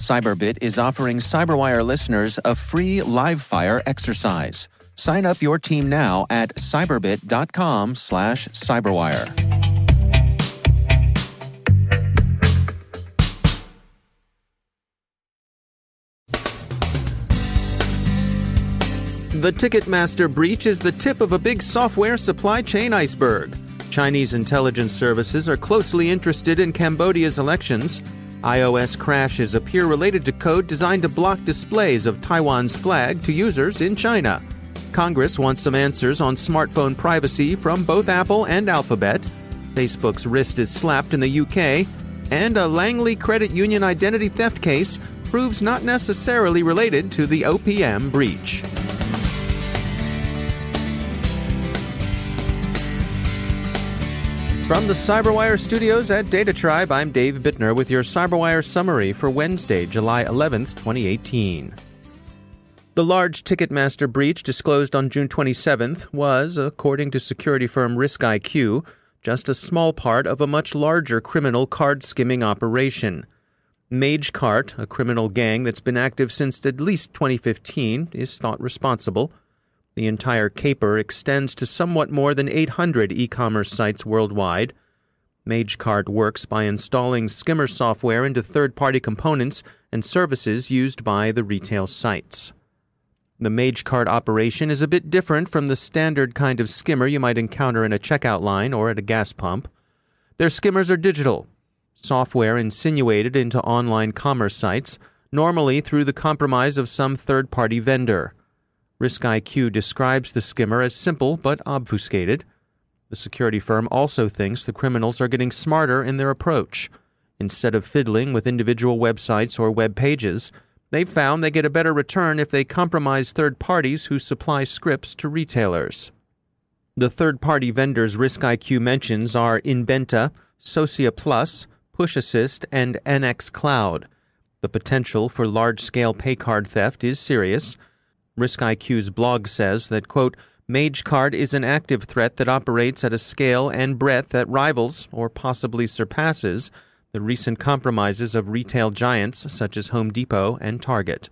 Cyberbit is offering Cyberwire listeners a free live fire exercise. Sign up your team now at cyberbit.com slash cyberwire. The Ticketmaster breach is the tip of a big software supply chain iceberg. Chinese intelligence services are closely interested in Cambodia's elections. iOS crashes appear related to code designed to block displays of Taiwan's flag to users in China. Congress wants some answers on smartphone privacy from both Apple and Alphabet. Facebook's wrist is slapped in the UK. And a Langley Credit Union identity theft case proves not necessarily related to the OPM breach. From the Cyberwire studios at Data Tribe, I'm Dave Bittner with your Cyberwire summary for Wednesday, July 11th, 2018. The large Ticketmaster breach disclosed on June 27th was, according to security firm RiskIQ, just a small part of a much larger criminal card skimming operation. MageCart, a criminal gang that's been active since at least 2015, is thought responsible. The entire caper extends to somewhat more than 800 e commerce sites worldwide. MageCart works by installing skimmer software into third party components and services used by the retail sites. The MageCart operation is a bit different from the standard kind of skimmer you might encounter in a checkout line or at a gas pump. Their skimmers are digital, software insinuated into online commerce sites, normally through the compromise of some third party vendor. RiskIQ describes the skimmer as simple but obfuscated. The security firm also thinks the criminals are getting smarter in their approach. Instead of fiddling with individual websites or web pages, they've found they get a better return if they compromise third parties who supply scripts to retailers. The third party vendors RiskIQ mentions are Inbenta, Socia Plus, PushAssist, and Annex Cloud. The potential for large scale paycard theft is serious RiskIQ's blog says that, quote, MageCart is an active threat that operates at a scale and breadth that rivals, or possibly surpasses, the recent compromises of retail giants such as Home Depot and Target.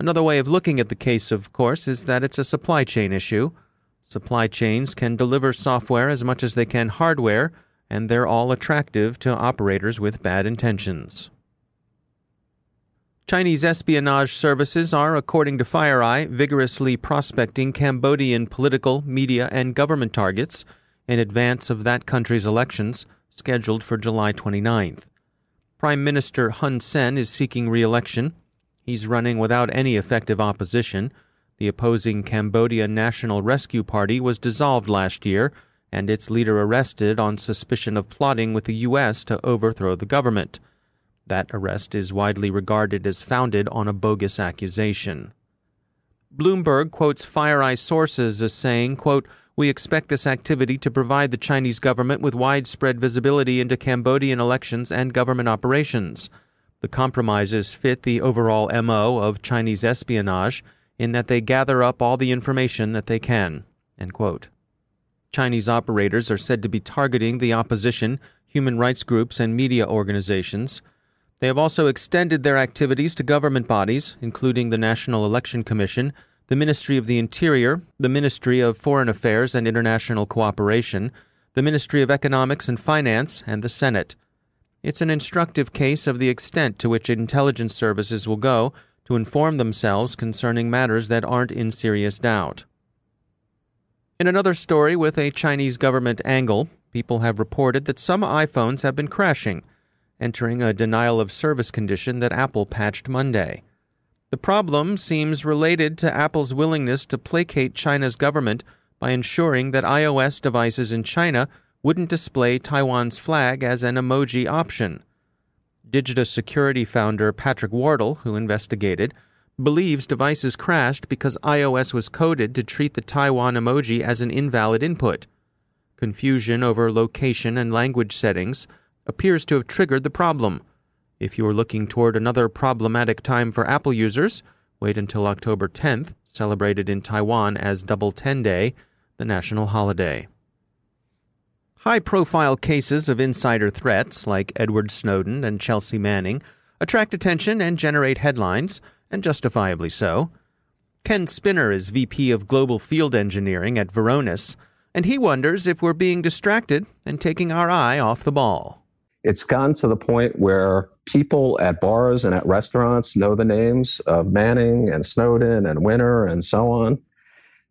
Another way of looking at the case, of course, is that it's a supply chain issue. Supply chains can deliver software as much as they can hardware, and they're all attractive to operators with bad intentions. Chinese espionage services are, according to FireEye, vigorously prospecting Cambodian political, media, and government targets in advance of that country's elections, scheduled for July 29th. Prime Minister Hun Sen is seeking re election. He's running without any effective opposition. The opposing Cambodia National Rescue Party was dissolved last year and its leader arrested on suspicion of plotting with the U.S. to overthrow the government. That arrest is widely regarded as founded on a bogus accusation. Bloomberg quotes FireEye sources as saying, quote, We expect this activity to provide the Chinese government with widespread visibility into Cambodian elections and government operations. The compromises fit the overall MO of Chinese espionage in that they gather up all the information that they can. Chinese operators are said to be targeting the opposition, human rights groups, and media organizations. They have also extended their activities to government bodies, including the National Election Commission, the Ministry of the Interior, the Ministry of Foreign Affairs and International Cooperation, the Ministry of Economics and Finance, and the Senate. It's an instructive case of the extent to which intelligence services will go to inform themselves concerning matters that aren't in serious doubt. In another story with a Chinese government angle, people have reported that some iPhones have been crashing, entering a denial of service condition that Apple patched Monday. The problem seems related to Apple's willingness to placate China's government by ensuring that iOS devices in China wouldn't display Taiwan's flag as an emoji option. Digita Security founder Patrick Wardle, who investigated, believes devices crashed because iOS was coded to treat the Taiwan emoji as an invalid input. Confusion over location and language settings appears to have triggered the problem. If you are looking toward another problematic time for Apple users, wait until October 10th, celebrated in Taiwan as Double 10 Day, the national holiday. High profile cases of insider threats, like Edward Snowden and Chelsea Manning, attract attention and generate headlines and justifiably so. Ken Spinner is VP of Global Field Engineering at Varonis, and he wonders if we're being distracted and taking our eye off the ball. It's gotten to the point where people at bars and at restaurants know the names of Manning and Snowden and Winner and so on,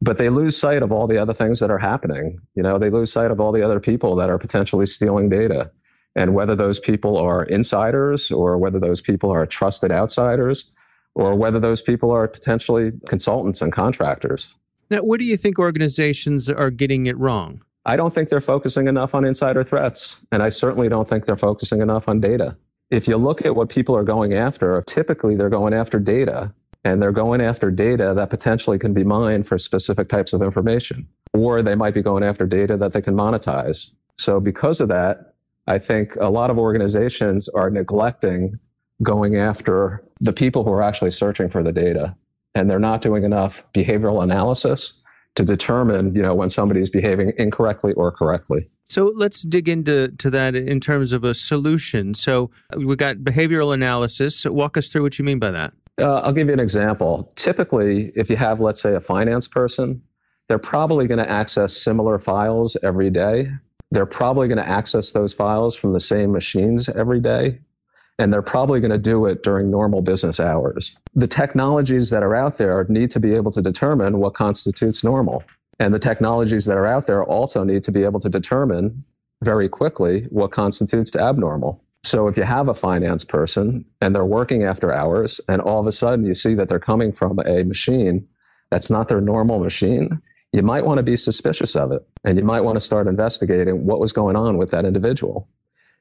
but they lose sight of all the other things that are happening. You know, they lose sight of all the other people that are potentially stealing data. And whether those people are insiders or whether those people are trusted outsiders or whether those people are potentially consultants and contractors. Now, what do you think organizations are getting it wrong? I don't think they're focusing enough on insider threats, and I certainly don't think they're focusing enough on data. If you look at what people are going after, typically they're going after data, and they're going after data that potentially can be mined for specific types of information, or they might be going after data that they can monetize. So, because of that, I think a lot of organizations are neglecting going after the people who are actually searching for the data and they're not doing enough behavioral analysis to determine you know when somebody's behaving incorrectly or correctly. So let's dig into to that in terms of a solution. So we've got behavioral analysis. Walk us through what you mean by that. Uh, i'll give you an example. Typically if you have let's say a finance person they're probably going to access similar files every day. They're probably going to access those files from the same machines every day and they're probably going to do it during normal business hours. The technologies that are out there need to be able to determine what constitutes normal. And the technologies that are out there also need to be able to determine very quickly what constitutes abnormal. So if you have a finance person and they're working after hours and all of a sudden you see that they're coming from a machine that's not their normal machine, you might want to be suspicious of it and you might want to start investigating what was going on with that individual.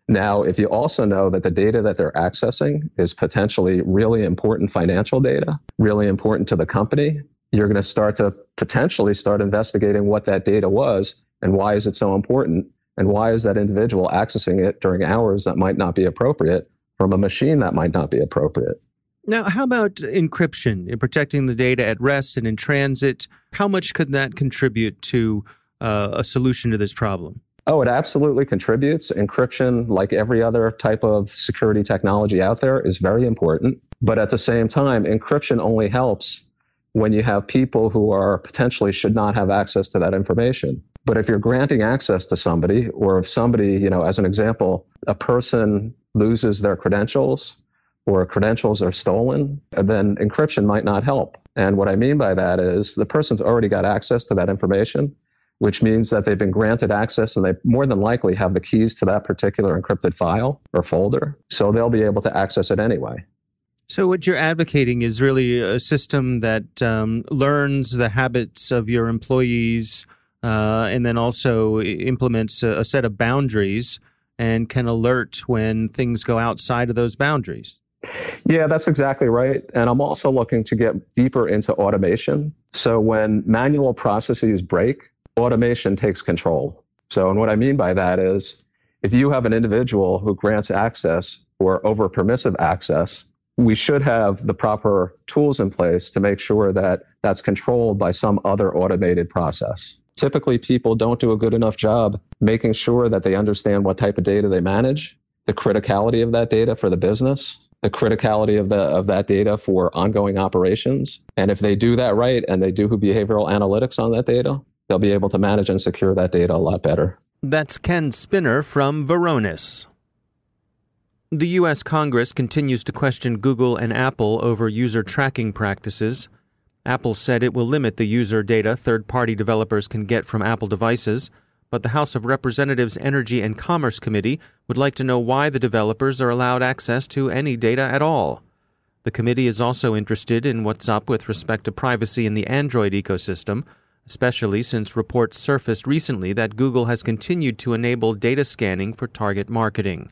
Now, if you also know that the data that they're accessing is potentially really important financial data, really important to the company, you're going to start to potentially start investigating what that data was and why is it so important and why is that individual accessing it during hours that might not be appropriate from a machine that might not be appropriate. Now, how about encryption in protecting the data at rest and in transit? How much could that contribute to uh, a solution to this problem? Oh, it absolutely contributes. Encryption, like every other type of security technology out there, is very important. But at the same time, encryption only helps when you have people who are potentially should not have access to that information. But if you're granting access to somebody, or if somebody, you know, as an example, a person loses their credentials or credentials are stolen, then encryption might not help. And what I mean by that is the person's already got access to that information which means that they've been granted access and they more than likely have the keys to that particular encrypted file or folder. So they'll be able to access it anyway. So, what you're advocating is really a system that um, learns the habits of your employees uh, and then also implements a, a set of boundaries and can alert when things go outside of those boundaries. Yeah, that's exactly right. And I'm also looking to get deeper into automation. So when manual processes break, automation takes control. So, and what I mean by that is if you have an individual who grants access or over permissive access, we should have the proper tools in place to make sure that that's controlled by some other automated process. Typically, people don't do a good enough job making sure that they understand what type of data they manage, the criticality of that data for the business, the criticality of the of that data for ongoing operations. And if they do that right and they do behavioral analytics on that data, they'll be able to manage and secure that data a lot better. That's Ken Spinner from Varonis. The U.S. Congress continues to question Google and Apple over user tracking practices. Apple said it will limit the user data third party developers can get from Apple devices, but the House of Representatives Energy and Commerce Committee would like to know why the developers are allowed access to any data at all. The committee is also interested in what's up with respect to privacy in the Android ecosystem, especially since reports surfaced recently that Google has continued to enable data scanning for target marketing.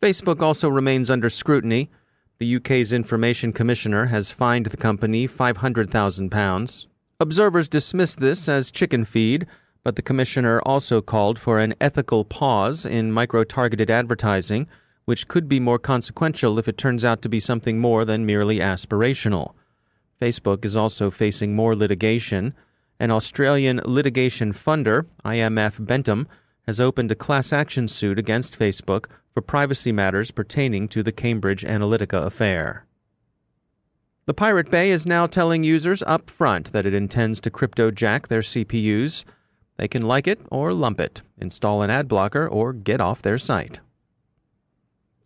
Facebook also remains under scrutiny. The UK's Information Commissioner has fined the company £500,000. Observers dismiss this as chicken feed, but the Commissioner also called for an ethical pause in micro targeted advertising, which could be more consequential if it turns out to be something more than merely aspirational. Facebook is also facing more litigation. An Australian litigation funder, IMF Bentham, has opened a class action suit against Facebook for privacy matters pertaining to the Cambridge Analytica affair. The Pirate Bay is now telling users up front that it intends to cryptojack their CPUs. They can like it or lump it, install an ad blocker, or get off their site.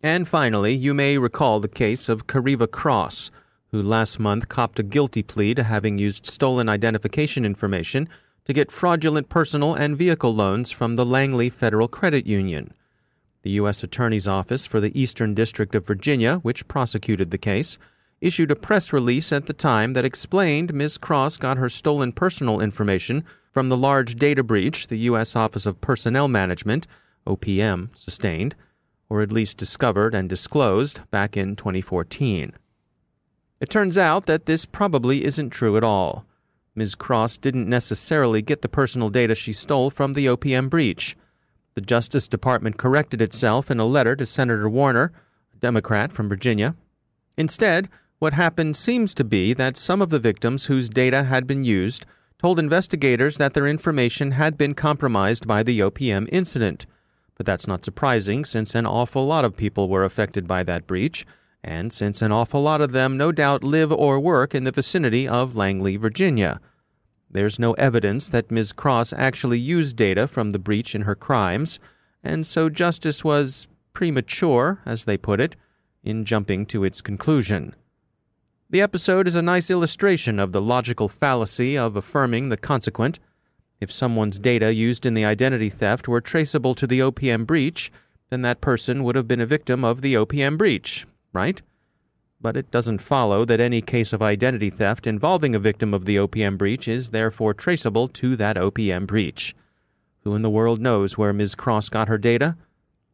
And finally, you may recall the case of Kariva Cross, who last month copped a guilty plea to having used stolen identification information to get fraudulent personal and vehicle loans from the Langley Federal Credit Union. The U.S. Attorney's Office for the Eastern District of Virginia, which prosecuted the case, issued a press release at the time that explained Ms. Cross got her stolen personal information from the large data breach the U.S. Office of Personnel Management, OPM, sustained, or at least discovered and disclosed back in 2014. It turns out that this probably isn't true at all. Ms. Cross didn't necessarily get the personal data she stole from the OPM breach. The Justice Department corrected itself in a letter to Senator Warner, a Democrat from Virginia. Instead, what happened seems to be that some of the victims whose data had been used told investigators that their information had been compromised by the OPM incident. But that's not surprising since an awful lot of people were affected by that breach, and since an awful lot of them no doubt live or work in the vicinity of Langley, Virginia. There's no evidence that Ms. Cross actually used data from the breach in her crimes, and so justice was premature, as they put it, in jumping to its conclusion. The episode is a nice illustration of the logical fallacy of affirming the consequent. If someone's data used in the identity theft were traceable to the OPM breach, then that person would have been a victim of the OPM breach, right? but it doesn't follow that any case of identity theft involving a victim of the OPM breach is therefore traceable to that OPM breach. Who in the world knows where Ms. Cross got her data?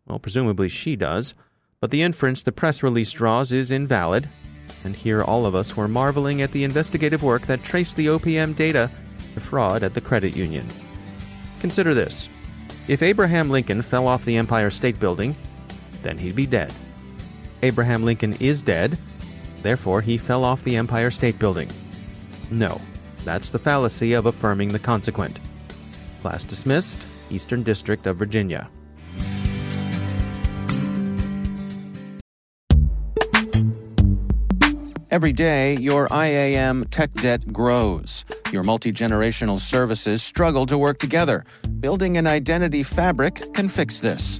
Well, presumably she does, but the inference the press release draws is invalid, and here all of us were marveling at the investigative work that traced the OPM data to fraud at the credit union. Consider this if Abraham Lincoln fell off the Empire State Building, then he'd be dead. Abraham Lincoln is dead, Therefore, he fell off the Empire State Building. No, that's the fallacy of affirming the consequent. Class dismissed, Eastern District of Virginia. Every day, your IAM tech debt grows. Your multi generational services struggle to work together. Building an identity fabric can fix this.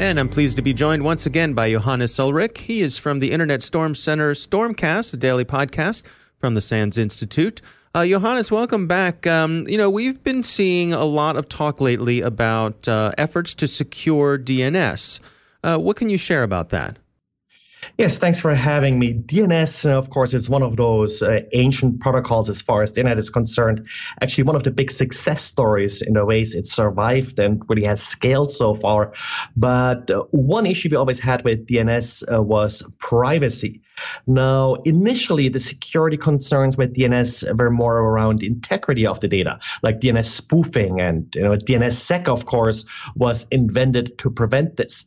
And I'm pleased to be joined once again by Johannes Ullrich. He is from the Internet Storm Center Stormcast, a daily podcast from the SANS Institute. Uh, Johannes, welcome back. Um, you know, we've been seeing a lot of talk lately about uh, efforts to secure DNS. Uh, what can you share about that? Yes, thanks for having me. DNS, uh, of course, is one of those uh, ancient protocols as far as the internet is concerned. Actually, one of the big success stories in the ways it survived and really has scaled so far. But uh, one issue we always had with DNS uh, was privacy. Now, initially, the security concerns with DNS were more around integrity of the data, like DNS spoofing, and you know, DNSSEC, of course, was invented to prevent this.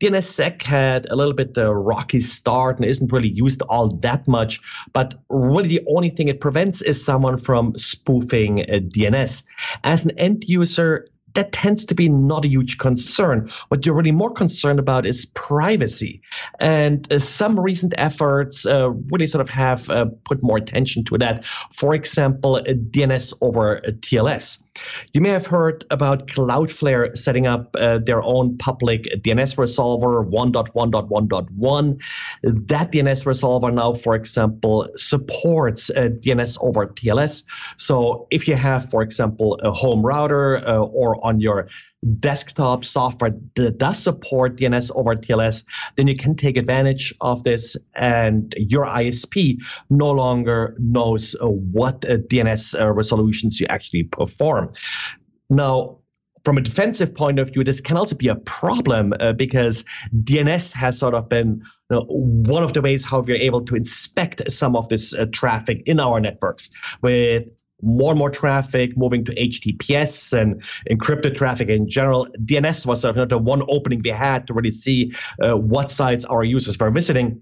DNSSEC had a little bit a rocky start and isn't really used all that much, but really the only thing it prevents is someone from spoofing DNS. As an end user, that tends to be not a huge concern. What you're really more concerned about is privacy. And uh, some recent efforts uh, really sort of have uh, put more attention to that. For example, DNS over TLS. You may have heard about Cloudflare setting up uh, their own public DNS resolver 1.1.1.1. That DNS resolver now, for example, supports uh, DNS over TLS. So if you have, for example, a home router uh, or on your desktop software that does support DNS over TLS, then you can take advantage of this, and your ISP no longer knows uh, what uh, DNS uh, resolutions you actually perform. Now, from a defensive point of view, this can also be a problem because DNS has sort of been you know, one of the ways how we're able to inspect some of this traffic in our networks with more and more traffic moving to HTTPS and encrypted traffic in general. DNS was sort of the one opening we had to really see uh, what sites our users were visiting.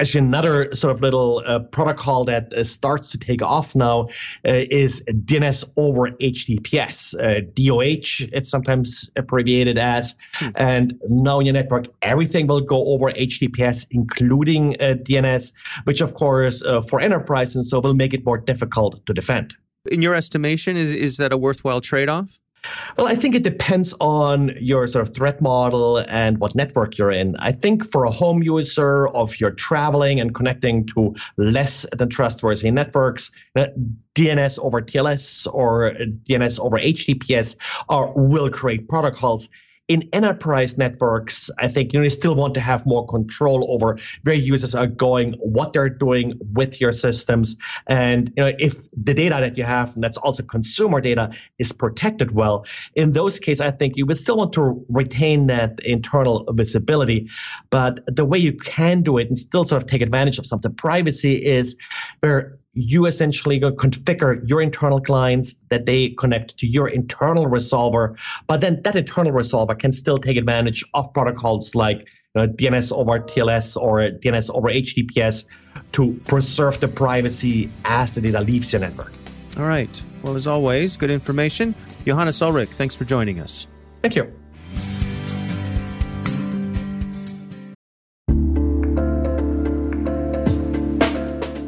Actually, another sort of little uh, protocol that uh, starts to take off now uh, is DNS over HTTPS. DOH, uh, it's sometimes abbreviated as. Hmm. And now in your network, everything will go over HTTPS, including uh, DNS, which, of course, for enterprise and so will make it more difficult to defend. In your estimation, is, is that a worthwhile trade off? Well, I think it depends on your sort of threat model and what network you're in. I think for a home user, if you're traveling and connecting to less than trustworthy networks, uh, DNS over TLS or DNS over HTTPS are, will create protocols in enterprise networks, I think you, know, you still want to have more control over where users are going, what they're doing with your systems, and you know if the data that you have, and that's also consumer data, is protected well. In those cases, I think you would still want to retain that internal visibility, but the way you can do it and still sort of take advantage of some of the privacy is where you essentially go configure your internal clients that they connect to your internal resolver, but then that internal resolver can still take advantage of protocols like uh, DNS over TLS or DNS over HTTPS to preserve the privacy as the data leaves your network. All right. Well, as always, good information. Johannes Ullrich, thanks for joining us. Thank you.